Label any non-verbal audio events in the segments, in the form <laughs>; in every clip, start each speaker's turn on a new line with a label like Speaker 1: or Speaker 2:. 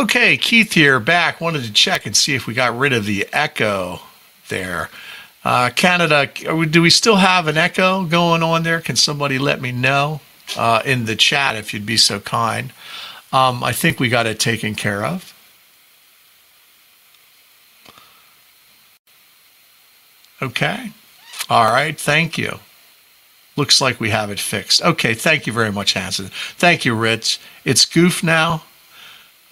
Speaker 1: Okay, Keith here, back. Wanted to check and see if we got rid of the echo there. Uh, Canada, we, do we still have an echo going on there? Can somebody let me know uh, in the chat if you'd be so kind? Um, I think we got it taken care of. Okay. All right. Thank you. Looks like we have it fixed. Okay. Thank you very much, Hanson. Thank you, Rich. It's goof now.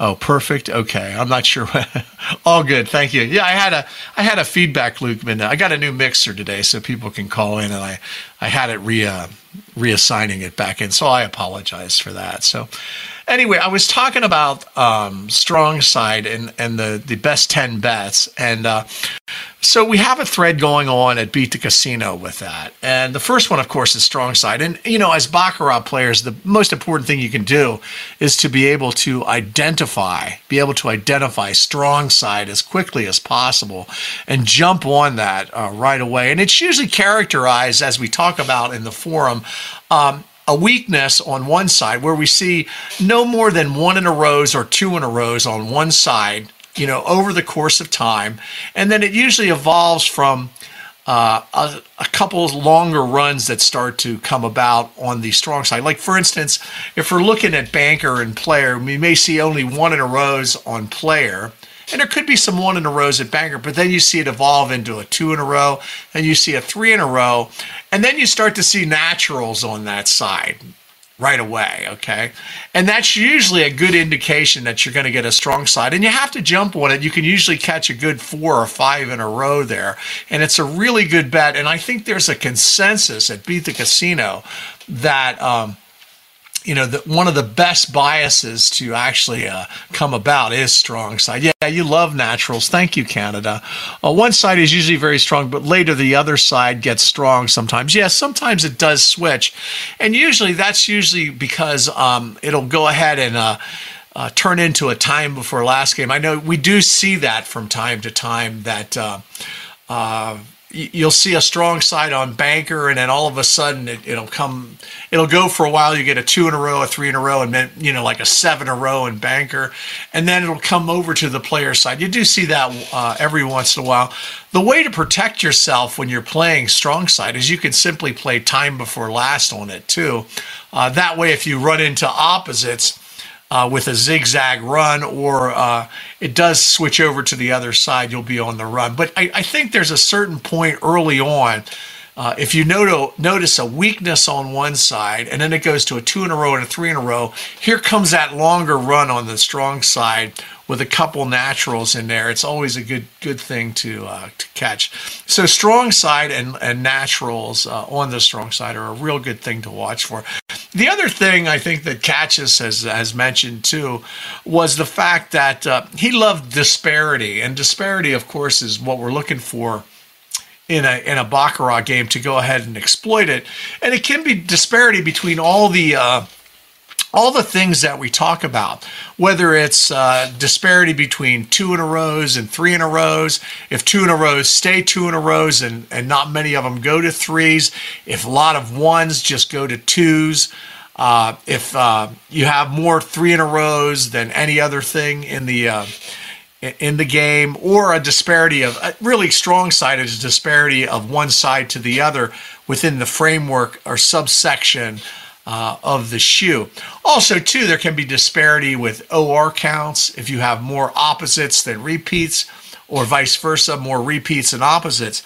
Speaker 1: Oh, perfect. Okay, I'm not sure. <laughs> All good. Thank you. Yeah, I had a I had a feedback loop, and I got a new mixer today, so people can call in, and I I had it re uh, reassigning it back in. So I apologize for that. So anyway, I was talking about um, strong side and and the the best ten bets, and uh, so we have a thread going on at Beat the Casino with that. And the first one, of course, is strong side. And you know, as baccarat players, the most important thing you can do is to be able to identify, be able to identify strong side as quickly as possible, and jump on that uh, right away. And it's usually characterized, as we talk about in the forum. Um, a weakness on one side where we see no more than one in a rows or two in a rows on one side, you know, over the course of time. And then it usually evolves from uh, a, a, couple longer runs that start to come about on the strong side. Like, for instance, if we're looking at banker and player, we may see only one in a rows on player. And there could be some one in a rows at banker, but then you see it evolve into a two in a row, and you see a three in a row, and then you start to see naturals on that side right away. Okay. And that's usually a good indication that you're going to get a strong side. And you have to jump on it. You can usually catch a good four or five in a row there. And it's a really good bet. And I think there's a consensus at Beat the Casino that, um, you know, that one of the best biases to actually uh, come about is strong side. Yeah, you love naturals. Thank you, Canada. Uh, one side is usually very strong, but later the other side gets strong sometimes. Yes, sometimes it does switch. And usually that's usually because um, it'll go ahead and uh, uh, turn into a time before last game. I know we do see that from time to time that uh, uh, you'll see a strong side on banker and then all of a sudden it, will come it'll go for a while you get a two in a row a three in a row and then you know like a seven in a row in banker and then it'll come over to the player side. You do see that uh, every once in a while. The way to protect yourself when you're playing strong side is you can simply play time before last on it too. Uh, that way if you run into opposites uh, with a zigzag run, or uh, it does switch over to the other side, you'll be on the run. But I, I think there's a certain point early on. Uh, if you noto, notice a weakness on one side and then it goes to a two in a row and a three in a row, here comes that longer run on the strong side with a couple naturals in there. It's always a good good thing to uh, to catch. So strong side and and naturals uh, on the strong side are a real good thing to watch for. The other thing I think that Catches has has mentioned too was the fact that uh, he loved disparity, and disparity, of course, is what we're looking for in a in a baccarat game to go ahead and exploit it, and it can be disparity between all the uh, all the things that we talk about, whether it's uh, disparity between two in a rows and three in a rows, if two in a rows stay two in a rows and, and not many of them go to threes, if a lot of ones just go to twos, uh, if uh, you have more three in a rows than any other thing in the uh, in the game, or a disparity of a really strong side is a disparity of one side to the other within the framework or subsection uh, of the shoe. Also, too, there can be disparity with OR counts if you have more opposites than repeats, or vice versa, more repeats than opposites.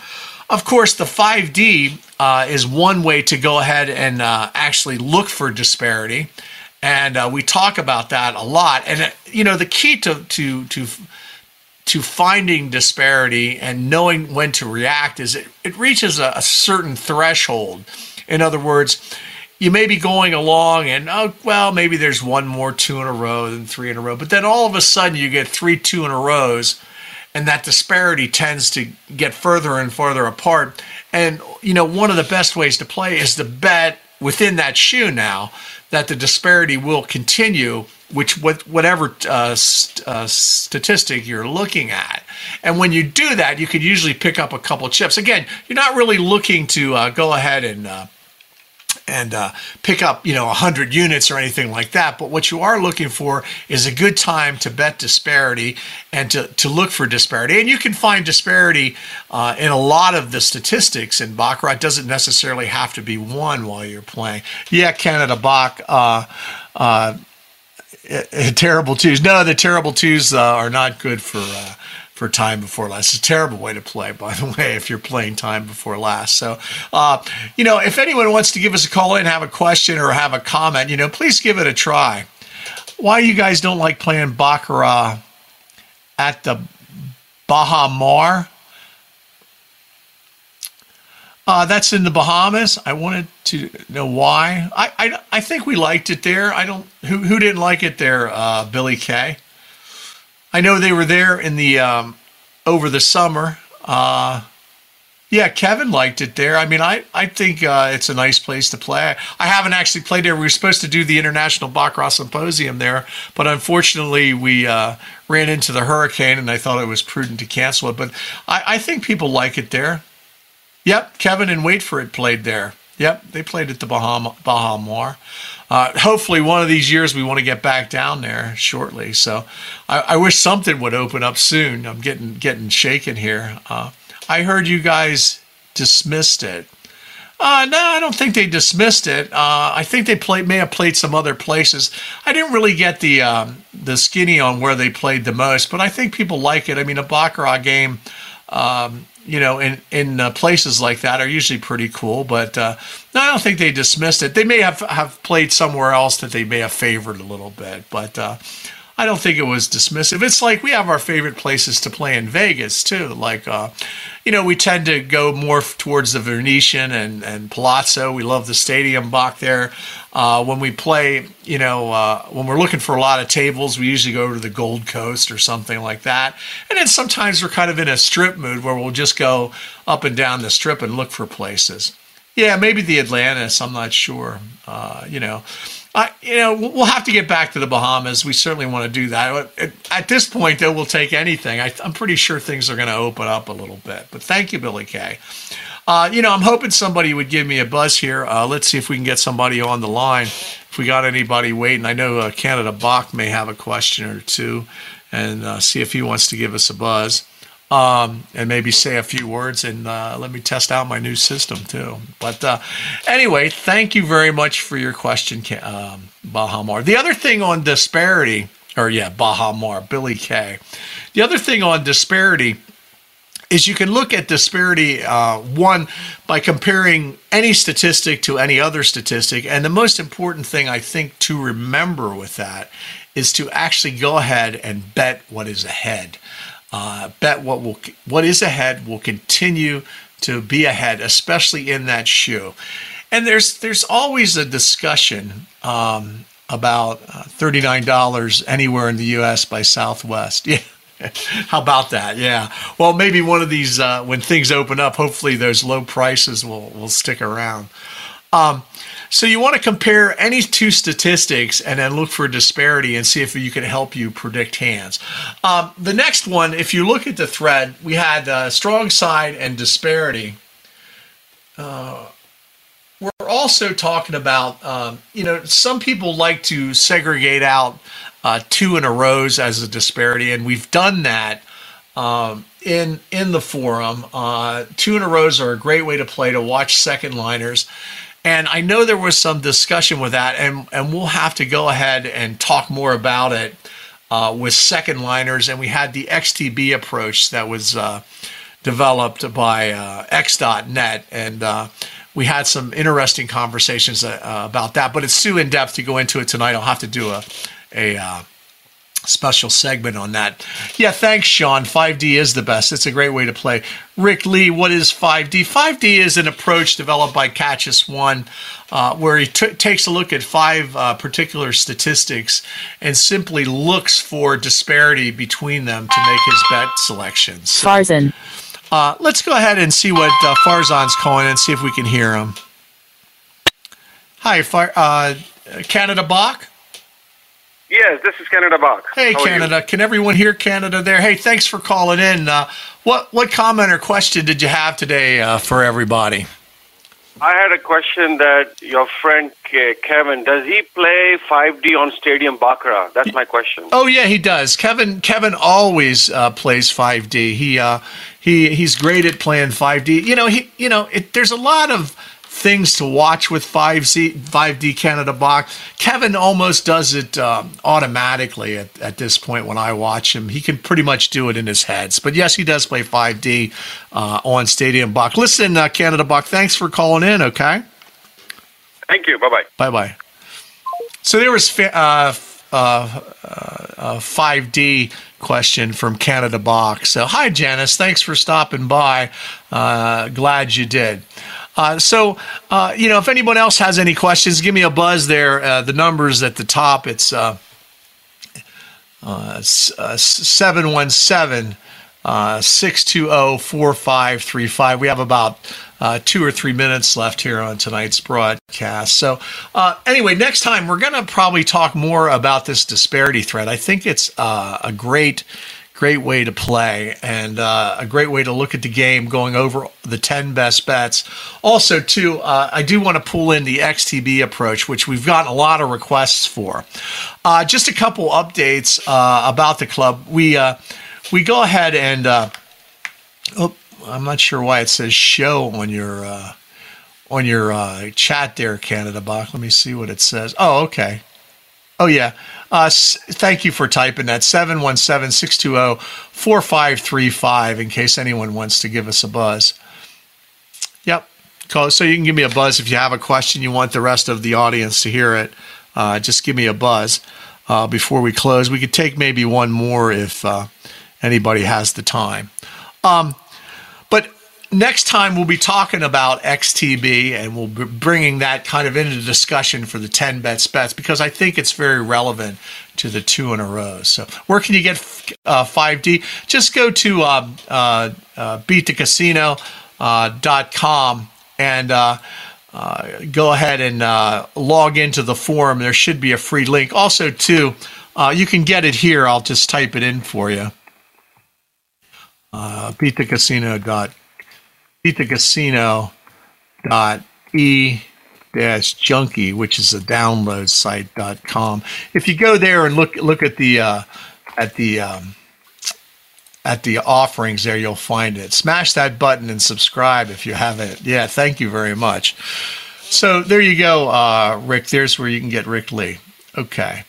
Speaker 1: Of course, the 5D uh, is one way to go ahead and uh, actually look for disparity, and uh, we talk about that a lot. And uh, you know, the key to to to to finding disparity and knowing when to react is it, it reaches a, a certain threshold. In other words, you may be going along and oh well maybe there's one more two in a row than three in a row. But then all of a sudden you get three two in a rows and that disparity tends to get further and further apart. And you know one of the best ways to play is to bet within that shoe now that the disparity will continue which whatever uh, st- uh, statistic you're looking at. And when you do that you could usually pick up a couple chips. Again you're not really looking to uh, go ahead and uh, and uh, pick up you know 100 units or anything like that. But what you are looking for is a good time to bet disparity and to, to look for disparity. And you can find disparity uh, in a lot of the statistics in baccarat doesn't necessarily have to be one while you're playing. Yeah canada bach uh, uh, terrible twos. No the terrible twos uh, are not good for uh, for time before last. It's a terrible way to play, by the way, if you're playing time before last. So, uh, you know, if anyone wants to give us a call in, have a question or have a comment, you know, please give it a try. Why you guys don't like playing Baccarat at the Baha Mar? Uh, that's in the Bahamas. I wanted to know why. I, I, I think we liked it there. I don't. Who who didn't like it there? Uh, Billy K. I know they were there in the um, over the summer. Uh, yeah, Kevin liked it there. I mean, I I think uh, it's a nice place to play. I haven't actually played there. We were supposed to do the International Baccarat Symposium there, but unfortunately we uh, ran into the hurricane, and I thought it was prudent to cancel it. But I, I think people like it there. Yep, Kevin and Wait for It played there. Yep, they played at the Bahama, Baha Mar. Uh, hopefully, one of these years we want to get back down there shortly. So, I, I wish something would open up soon. I'm getting getting shaken here. Uh, I heard you guys dismissed it. Uh, no, I don't think they dismissed it. Uh, I think they played, may have played some other places. I didn't really get the um, the skinny on where they played the most, but I think people like it. I mean, a baccarat game. Um, you know, in in uh, places like that are usually pretty cool. But uh, I don't think they dismissed it. They may have have played somewhere else that they may have favored a little bit, but uh, I don't think it was dismissive. It's like we have our favorite places to play in Vegas too. Like, uh, you know, we tend to go more towards the Venetian and, and Palazzo. We love the Stadium Bach there. Uh, when we play, you know, uh, when we're looking for a lot of tables, we usually go over to the Gold Coast or something like that. And then sometimes we're kind of in a strip mood where we'll just go up and down the strip and look for places. Yeah, maybe the Atlantis. I'm not sure. Uh, you know, you know, we'll have to get back to the Bahamas. We certainly want to do that. At this point, though, we'll take anything. I, am pretty sure things are going to open up a little bit. But thank you, Billy Kay. Uh, you know, I'm hoping somebody would give me a buzz here. Uh, let's see if we can get somebody on the line. If we got anybody waiting, I know uh, Canada Bach may have a question or two, and uh, see if he wants to give us a buzz um, and maybe say a few words and uh, let me test out my new system too. But uh, anyway, thank you very much for your question, um, Bahamar. The other thing on disparity, or yeah, Bahamar, Billy K. The other thing on disparity is you can look at disparity uh, one by comparing any statistic to any other statistic and the most important thing i think to remember with that is to actually go ahead and bet what is ahead uh, bet what will what is ahead will continue to be ahead, especially in that shoe. And there's there's always a discussion um, about uh, thirty nine dollars anywhere in the U.S. by Southwest. <laughs> Yeah. How about that? Yeah. Well, maybe one of these uh, when things open up, hopefully those low prices will will stick around. Um, so you want to compare any two statistics and then look for disparity and see if you can help you predict hands. Um, the next one, if you look at the thread, we had uh, strong side and disparity. Uh, we're also talking about, um, you know, some people like to segregate out uh, two in a rows as a disparity, and we've done that um, in in the forum. Uh, two in a rows are a great way to play to watch second liners. And I know there was some discussion with that, and, and we'll have to go ahead and talk more about it uh, with second liners. And we had the XTB approach that was uh, developed by uh, X.net. And uh, we had some interesting conversations uh, about that, but it's too in depth to go into it tonight. I'll have to do a, a uh, special segment on that. Yeah, thanks, Sean. 5D is the best. It's a great way to play. Rick Lee, what is 5D? 5D is an approach developed by Catchus One, uh, where he t- takes a look at five uh, particular statistics and simply looks for disparity between them to make his bet selections.
Speaker 2: So, Farzan.
Speaker 1: Uh, let's go ahead and see what uh, Farzan's calling and see if we can hear him. Hi, Far- uh, Canada Bach.
Speaker 3: Yes, this is Canada Bach.
Speaker 1: Hey, How Canada. Can everyone hear Canada there? Hey, thanks for calling in. Uh, what what comment or question did you have today uh, for everybody?
Speaker 3: I had a question that your friend Kevin does he play 5D on Stadium Baccarat? That's my question.
Speaker 1: Oh yeah, he does. Kevin Kevin always uh, plays 5D. He uh, he he's great at playing 5D. You know he you know it, there's a lot of things to watch with 5Z, 5D Canada Bach. Kevin almost does it um, automatically at, at this point when I watch him. He can pretty much do it in his heads. But yes, he does play 5D uh, on Stadium Bach. Listen, uh, Canada Bach, thanks for calling in, okay?
Speaker 3: Thank you. Bye bye.
Speaker 1: Bye bye. So there was uh, uh, uh, 5D question from Canada Bach. So, hi, Janice. Thanks for stopping by. Uh, glad you did. Uh, so, uh, you know, if anyone else has any questions, give me a buzz there. Uh, the number's at the top. It's uh, uh, 717 620 4535. We have about two or three minutes left here on tonight's broadcast. So, anyway, next time we're going to probably talk more about this disparity threat. I think it's a great great way to play and uh, a great way to look at the game going over the 10 best bets. Also too uh, i do want to pull in the xtb approach which we've gotten a lot of requests for. Uh, just a couple updates uh, about the club. We uh, we go ahead and uh, oh, i'm not sure why it says show on your on your chat there canada Bach. let me see what it says. Oh okay oh yeah uh, thank you for typing that 717 620 4535 in case anyone wants to give us a buzz. Yep. So you can give me a buzz if you have a question, you want the rest of the audience to hear it. Uh, just give me a buzz uh, before we close. We could take maybe one more if uh, anybody has the time. Um, next time we'll be talking about XTB and we'll be bringing that kind of into discussion for the 10 bets bets because I think it's very relevant to the two in a row. So where can you get uh, 5D? Just go to um, uh, uh, beatthecasino.com uh, and uh, uh, go ahead and uh, log into the forum. There should be a free link. Also, too, you can get it here. I'll just type it in for you. Uh, beatthecasino.com e dash junkie which is a download site.com if you go there and look look at the uh, at the um, at the offerings there you'll find it. Smash that button and subscribe if you haven't. Yeah thank you very much. So there you go uh, rick. There's where you can get rick lee. Okay.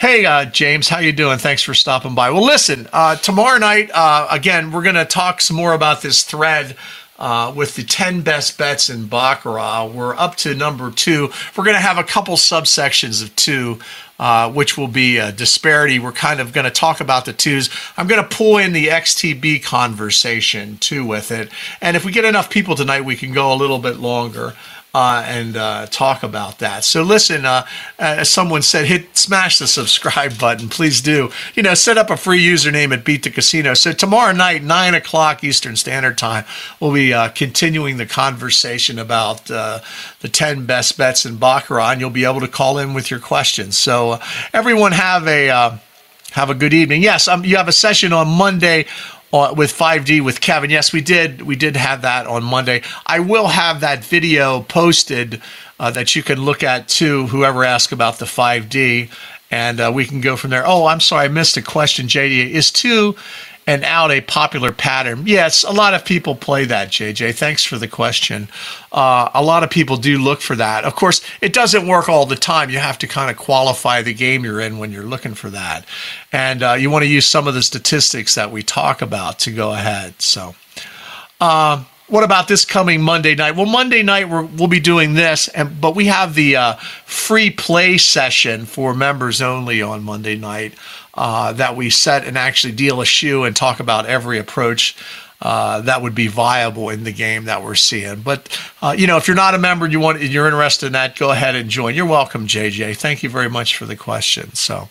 Speaker 1: Hey, uh, James, how you doing? Thanks for stopping by. Well, listen, uh, tomorrow night, uh, again, we're going to talk some more about this thread uh, with the 10 best bets in Baccarat. We're up to number two. We're going to have a couple subsections of two, uh, which will be a disparity. We're kind of going to talk about the twos. I'm going to pull in the XTB conversation too with it. And if we get enough people tonight, we can go a little bit longer uh, and uh, talk about that. So listen, uh, as someone said, hit smash the subscribe button, please do. You know, set up a free username at Beat the Casino. So tomorrow night, nine o'clock Eastern Standard Time, we'll be uh, continuing the conversation about uh, the ten best bets in baccarat, and you'll be able to call in with your questions. So uh, everyone have a have a good evening. Yes, um, you have a session on Monday uh, with 5D with Kevin. Yes, we did. We did have that on Monday. I will have that video posted uh, that you can look at too. Whoever asked about the 5D, and uh, we can go from there. Oh, I'm sorry, I missed a question. JD is two and out a popular pattern? Yes, a lot of people play that, JJ. Thanks for the question. Uh, a lot of people do look for that. Of course, it doesn't work all the time. You have to kind of qualify the game you're in when you're looking for that. And uh, you want to use some of the statistics that we talk about to go ahead. So, uh, what about this coming Monday night? Well, Monday night we will be doing this, and but we have the uh, free play session for members only on Monday night uh, that we set and actually deal a shoe and talk about every approach uh, that would be viable in the game that we're seeing. But uh, you know, if you're not a member, you want you're interested in that, go ahead and join. You're welcome, JJ. Thank you very much for the question. So,